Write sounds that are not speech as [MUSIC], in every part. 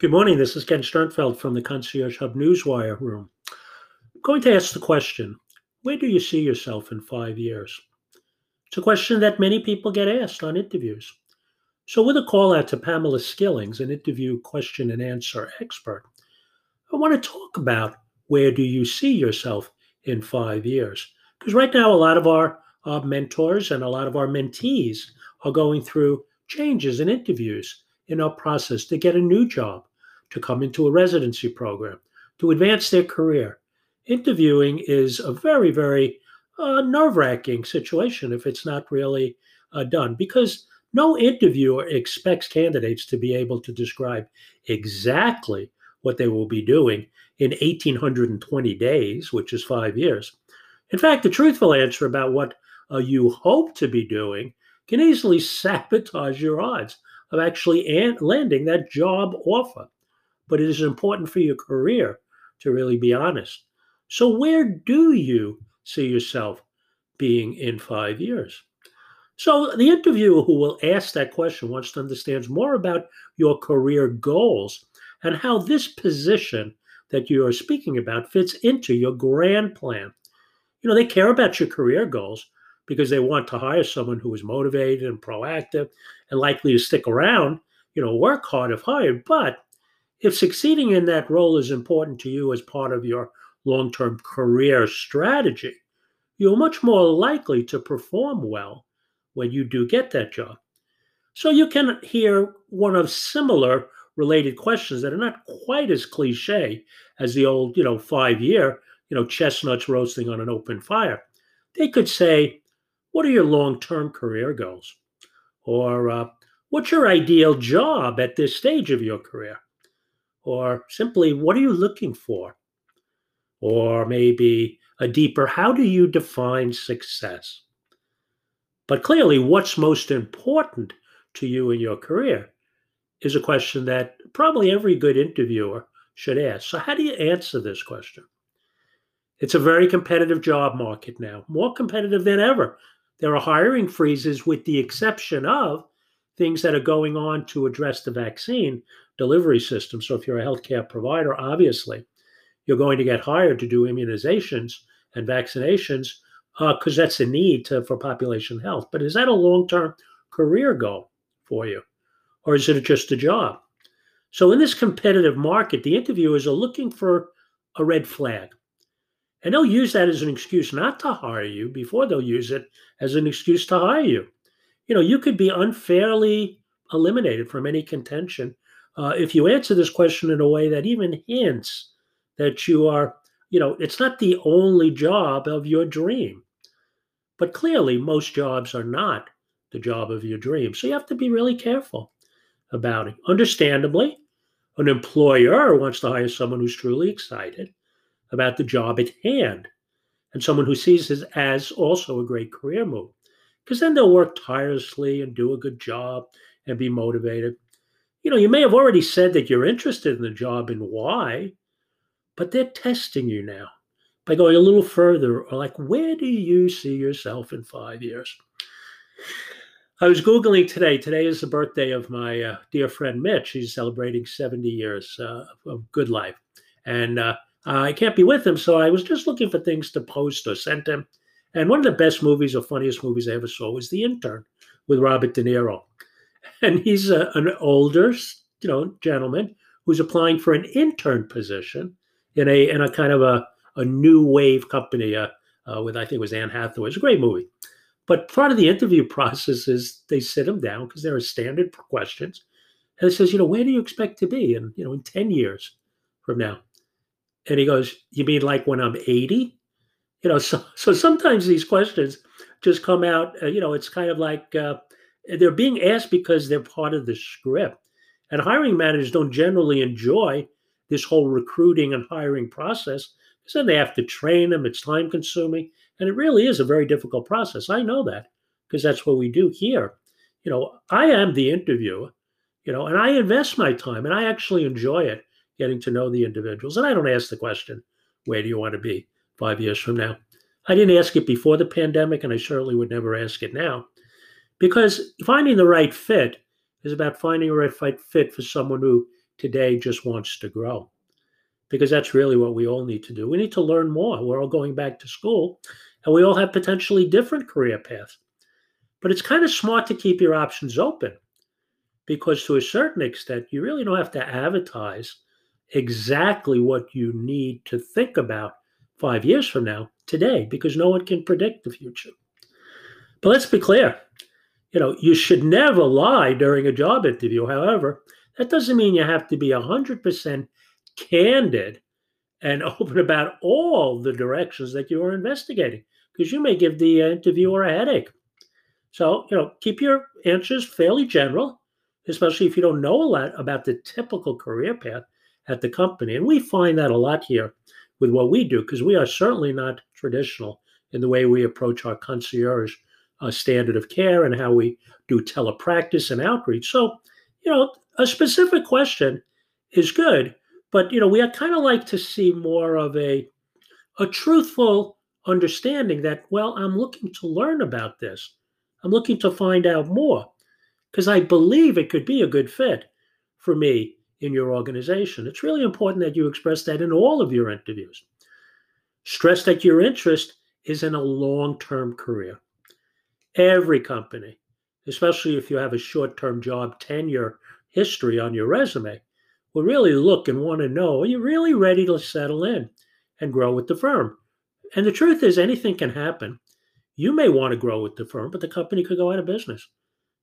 Good morning. This is Ken Sternfeld from the Concierge Hub Newswire room. I'm going to ask the question Where do you see yourself in five years? It's a question that many people get asked on interviews. So, with a call out to Pamela Skillings, an interview question and answer expert, I want to talk about where do you see yourself in five years? Because right now, a lot of our uh, mentors and a lot of our mentees are going through changes in interviews in our process to get a new job, to come into a residency program, to advance their career. Interviewing is a very, very uh, nerve wracking situation if it's not really uh, done because no interviewer expects candidates to be able to describe exactly what they will be doing in 1820 days, which is five years. In fact, the truthful answer about what uh, you hope to be doing can easily [LAUGHS] sabotage your odds of actually landing that job offer. But it is important for your career to really be honest. So, where do you see yourself being in five years? So, the interviewer who will ask that question wants to understand more about your career goals and how this position that you are speaking about fits into your grand plan. You know, they care about your career goals, because they want to hire someone who is motivated and proactive and likely to stick around, you know, work hard if hired. But if succeeding in that role is important to you as part of your long term career strategy, you're much more likely to perform well when you do get that job. So you can hear one of similar related questions that are not quite as cliche as the old, you know, five year, you know, chestnuts roasting on an open fire. They could say, what are your long term career goals? Or uh, what's your ideal job at this stage of your career? Or simply, what are you looking for? Or maybe a deeper, how do you define success? But clearly, what's most important to you in your career is a question that probably every good interviewer should ask. So, how do you answer this question? It's a very competitive job market now, more competitive than ever there are hiring freezes with the exception of things that are going on to address the vaccine delivery system. So if you're a healthcare provider, obviously, you're going to get hired to do immunizations and vaccinations because uh, that's a need to, for population health. But is that a long-term career goal for you? Or is it just a job? So in this competitive market, the interviewers are looking for a red flag. And they'll use that as an excuse not to hire you before they'll use it as an excuse to hire you. You know, you could be unfairly eliminated from any contention uh, if you answer this question in a way that even hints that you are, you know, it's not the only job of your dream. But clearly, most jobs are not the job of your dream. So you have to be really careful about it. Understandably, an employer wants to hire someone who's truly excited about the job at hand and someone who sees this as also a great career move because then they'll work tirelessly and do a good job and be motivated. You know, you may have already said that you're interested in the job and why, but they're testing you now by going a little further or like, where do you see yourself in five years? I was Googling today. Today is the birthday of my uh, dear friend Mitch. He's celebrating 70 years uh, of good life. And uh, uh, I can't be with him, so I was just looking for things to post or send him. And one of the best movies or funniest movies I ever saw was The Intern with Robert De Niro. [LAUGHS] And he's a, an older, you know, gentleman who's applying for an intern position in a in a kind of a, a new wave company uh, uh, with I think it was Anne Hathaway. It's a great movie. But part of the interview [LAUGHS] process is they sit him down because there are standard questions, and it says, you know, where do you expect to be in you know in ten years from now? And he goes, You mean like when I'm 80? You know, [LAUGHS] so, so sometimes these questions just come out, uh, you know, it's kind of like uh, they're being asked because they're part of the script. And hiring managers don't generally enjoy this whole recruiting and hiring process because then they have to train them. It's time consuming. And it really is a very difficult process. I know that because that's what we do here. You know, I am the interviewer, you know, and I invest my time and I actually enjoy it getting to know the individuals. And I don't ask the question, where do you want to be five years from now? I didn't ask it before the pandemic, and I certainly would never ask it now. Because finding the right fit is about finding a right fit for someone who today just wants to grow. Because that's really what we all need to do. We need to learn more. We're all going back to school and we all have potentially different career paths. But it's kind of smart to keep your options open because, to a certain extent, you really don't have to advertise exactly what you need to think about five years from now today because no one can predict the future. But let's be clear you know, you should never lie during a job interview. However, that doesn't mean you have to be 100% candid and [LAUGHS] open about all the directions that you are investigating because you may give the uh, interviewer a headache. So, you know, keep your answers fairly general, especially if you don't know a lot about the typical career path at the company. And we find that a lot here with what we do because we are certainly not traditional in the way we approach our concierge uh, standard of care and how we do telepractice and outreach. So, you know, a specific question is good, but you know, we kind of like to see more of a a truthful understanding that well, I'm looking to learn about this. I'm looking to find out more because I believe it could be a good fit for me in your organization. It's really important that you express that in all of your interviews. Stress that your interest is in a long-term career every company, especially if you have a short term job tenure history on your resume, will really look and want to know are you really ready to settle in and grow with the firm? And the truth is, anything can happen. You may want to grow with the firm, but the company could go out of business.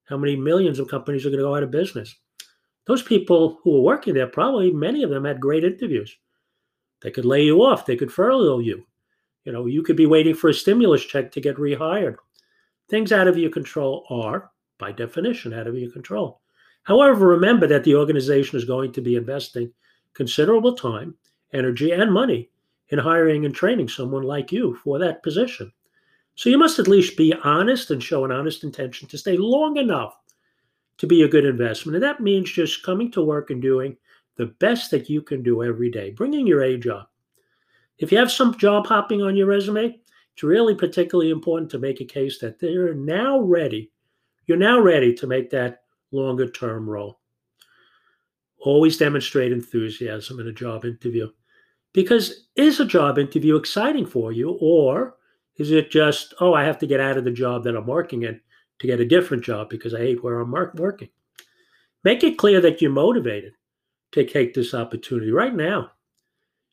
How many millions of companies are going to go out of business? Those people who were working there, probably many of them had great interviews. They could lay you off, they could furlough you. You know, you could be waiting for a stimulus check to get rehired. Things out of your control are, by definition, out of your control. However, remember that the organization is going to be investing considerable time, energy, and money in hiring and training someone like you for that position. So you must at least be honest and show an honest intention to stay long enough to be a good investment. And that means just coming to work and doing the best that you can do every day, bringing your A job. If you have some job hopping on your resume, it's really particularly important to make a case that they're now ready. You're now ready to make that longer term role. Always demonstrate enthusiasm in a job interview. Because is a job interview exciting for you, or is it just, oh, I have to get out of the job that I'm working in to get a different job because I hate where I'm working? Make it clear that you're motivated to take this opportunity right now.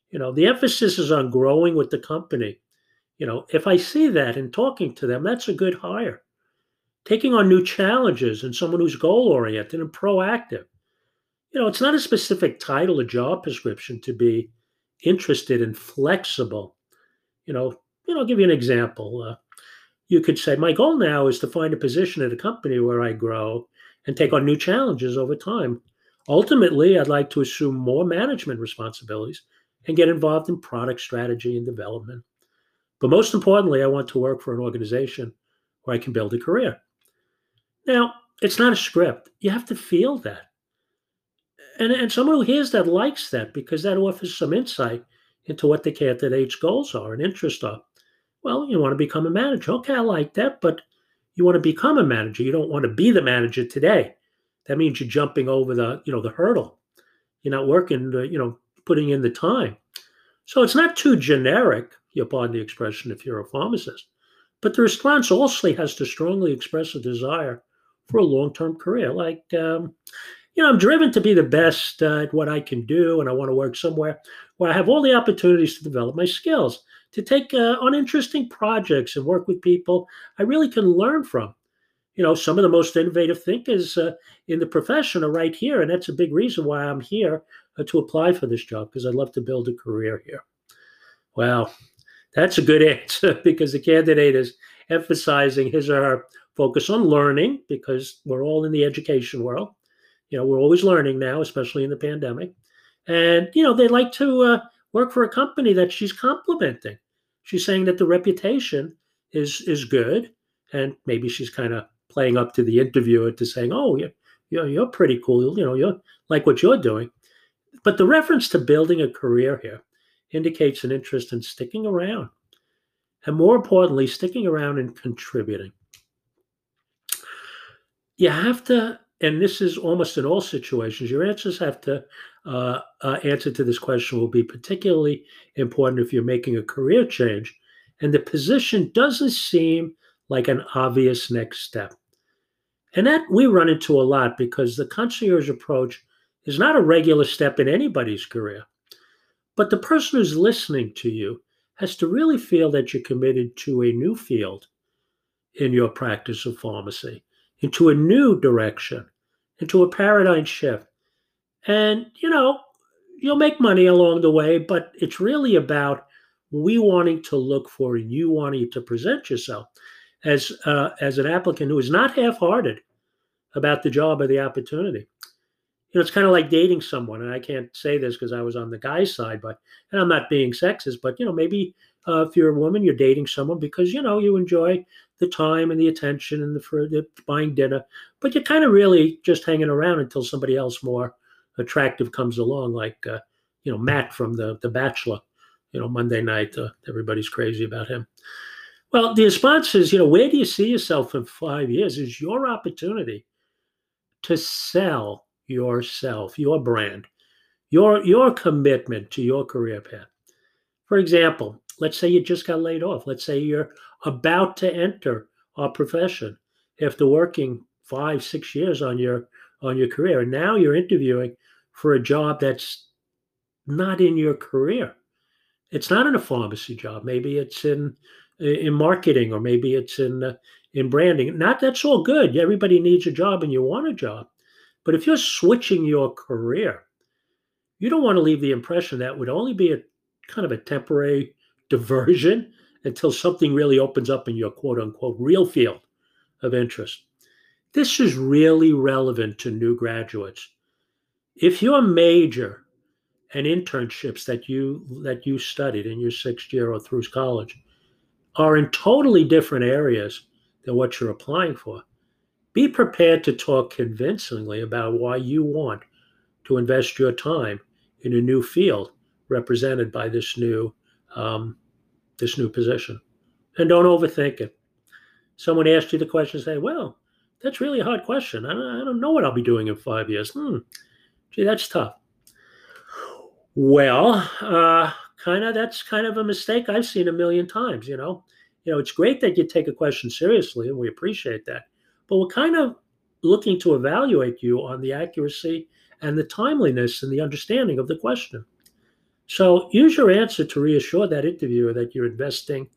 You know, the emphasis is on growing with the company you know, if I see that in talking to them, that's a good hire. Taking on new challenges and someone who's goal oriented and proactive. You know, it's not a specific title or job prescription to be interested and flexible. You know, you know, I'll give you an example. Uh, you could say, my goal now is to find a position at a company where I grow and take on new challenges over time. Ultimately, I'd like to assume more management responsibilities and get involved in product strategy and development. But most importantly, I want to work for an organization where I can build a career. Now, it's not a script. You have to feel that. And, and someone who hears that likes that because that offers some insight into what the candidate's goals are and interests are. Well, you want to become a manager. Okay, I like that, but you want to become a manager. You don't want to be the manager today. That means you're jumping over the, you know, the hurdle. You're not working, the, you know, putting in the time. So it's not too generic you pardon the expression if you're a pharmacist. But the response also has to strongly express a desire for a long term career. Like, um, you know, I'm driven to be the best uh, at what I can do, and I want to work somewhere where I have all the opportunities to develop my skills, to take uh, on interesting projects and work with people I really can learn from. You know, some of the most innovative thinkers uh, in the profession are right here, and that's a big reason why I'm here uh, to apply for this job because I'd love to build a career here. Well, that's a good answer [LAUGHS] because the candidate is emphasizing his or her focus on learning because we're all in the education world. You know, we're always learning now, especially in the pandemic. And, you know, they like to uh, work for a company that she's complimenting. She's saying that the reputation is is good. And maybe she's kind of playing up to the interviewer to saying, oh, you're, you're, you're pretty cool. You know, you're like what you're doing. But the reference to building a career here indicates an interest in sticking around. And more importantly, sticking around and contributing. You have to and this is almost in all situations, your answers have to uh, uh, answer to this question will be particularly important if you're making a career change and the position doesn't seem like an obvious next step. And that we run into a lot because the concierge approach is not a regular step in anybody's career. But the person who's listening to you has to really feel that you're committed to a new field in your practice of pharmacy, into a new direction, into a paradigm shift. And, you know, you'll make money along the way, but it's really about we wanting to look for and you wanting to present yourself as uh, as an applicant who is not half-hearted about the job or the opportunity. You know, it's kind of like dating someone, and I can't say this because I was on the guy's side, but and I'm not being sexist, but you know, maybe uh, if you're a woman, you're dating someone because you know you enjoy the time and the attention and the for the buying dinner, but you're kind of really just hanging around until somebody else more attractive comes along, like uh, you know Matt from the the Bachelor. You know, Monday night, uh, everybody's crazy about him. Well, the response is, you know, where do you see yourself in five years? Is your opportunity to sell yourself, your brand, your your commitment to your career path. For example, let's say you just got laid off. Let's say you're about to enter our profession after working five, six years on your on your career, and now you're interviewing for a job that's not in your career. It's not in a pharmacy job. Maybe it's in in marketing, or maybe it's in uh, in branding. Not that's all good. Everybody needs a job, and you want a job. But if you're switching your career, you don't want to leave the impression that would only be a kind of a temporary diversion until something really opens up in your quote unquote real field of interest. This is really relevant to new graduates. If your major and internships that you that you studied in your sixth year or through college are in totally different areas than what you're applying for, be prepared to talk convincingly about why you want to invest your time in a new field represented by this new um, this new position, and don't overthink it. Someone asked you the question, say, "Well, that's really a hard question. I don't, I don't know what I'll be doing in five years." Hmm, gee, that's tough. Well, uh, kind of that's kind of a mistake I've seen a million times. You know, you know, it's great that you take a question seriously, and we appreciate that but we're kind of looking to evaluate you on the accuracy and the timeliness and the understanding of the question. So use your answer to reassure that interviewer that you're investing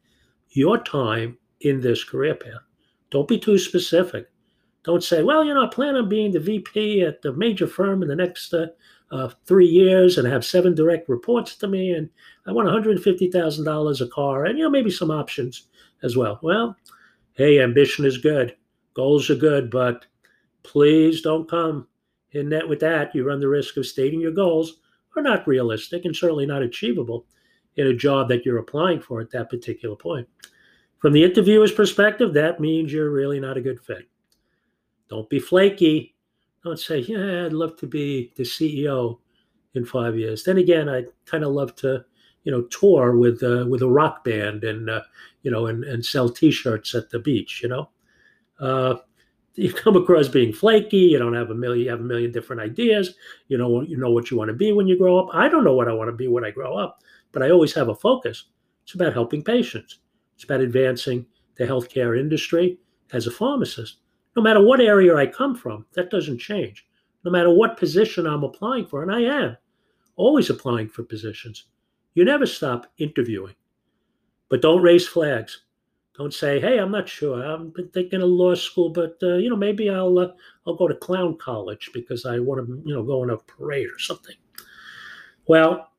your time in this career path. Don't be too specific. Don't say, well, you know, I plan on being the VP at the major firm in the next uh, uh, three years and have seven direct reports to me, and I want $150,000 a car, and you know maybe some options as well. Well, hey, ambition is good. Goals are good, but please don't come in net with that. You run the risk of stating your goals are not realistic and certainly not achievable in a job that you're applying for at that particular point. From the interviewer's perspective, that means you're really not a good fit. Don't be flaky. Don't say, yeah, I'd love to be the CEO in five years. Then again, I'd kind of love to, you know, tour with uh, with a rock band and uh, you know and, and sell T-shirts at the beach. You know, uh, you come across being flaky. You don't have a million. You have a million different ideas. You know, you know what you want to be when you grow up. I don't know what I want to be when I grow up, but I always have a focus. It's about helping patients. It's about advancing the healthcare industry as a pharmacist. No matter what area I come from, that doesn't change. No matter what position I'm applying for, and I am always applying for positions. You never stop interviewing, but don't raise flags don't say, "Hey, I'm not sure. I've been thinking of law school, but uh, you know, maybe I'll uh, I'll go to clown college because I want to, you know, go on a parade or something." Well,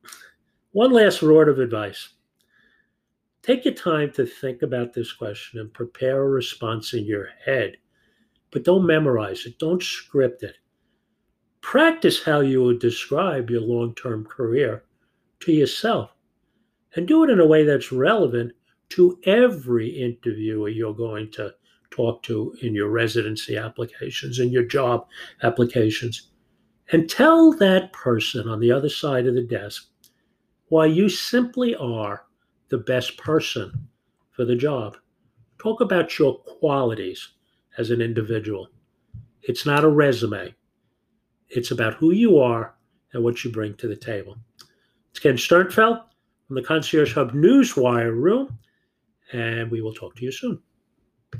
one last word of advice: take your time to think about this question and prepare a response in your head, but don't memorize it. Don't script it. Practice how you would describe your long-term career to yourself, and do it in a way that's relevant to every interviewer you're going to talk to in your residency applications, and your job applications, and tell that person on the other side of the desk why you simply are the best person for the job. Talk about your qualities as an individual. It's not a resume. It's about who you are and what you bring to the table. It's Ken Sternfeld from the Concierge Hub Newswire room, and we will talk to you soon.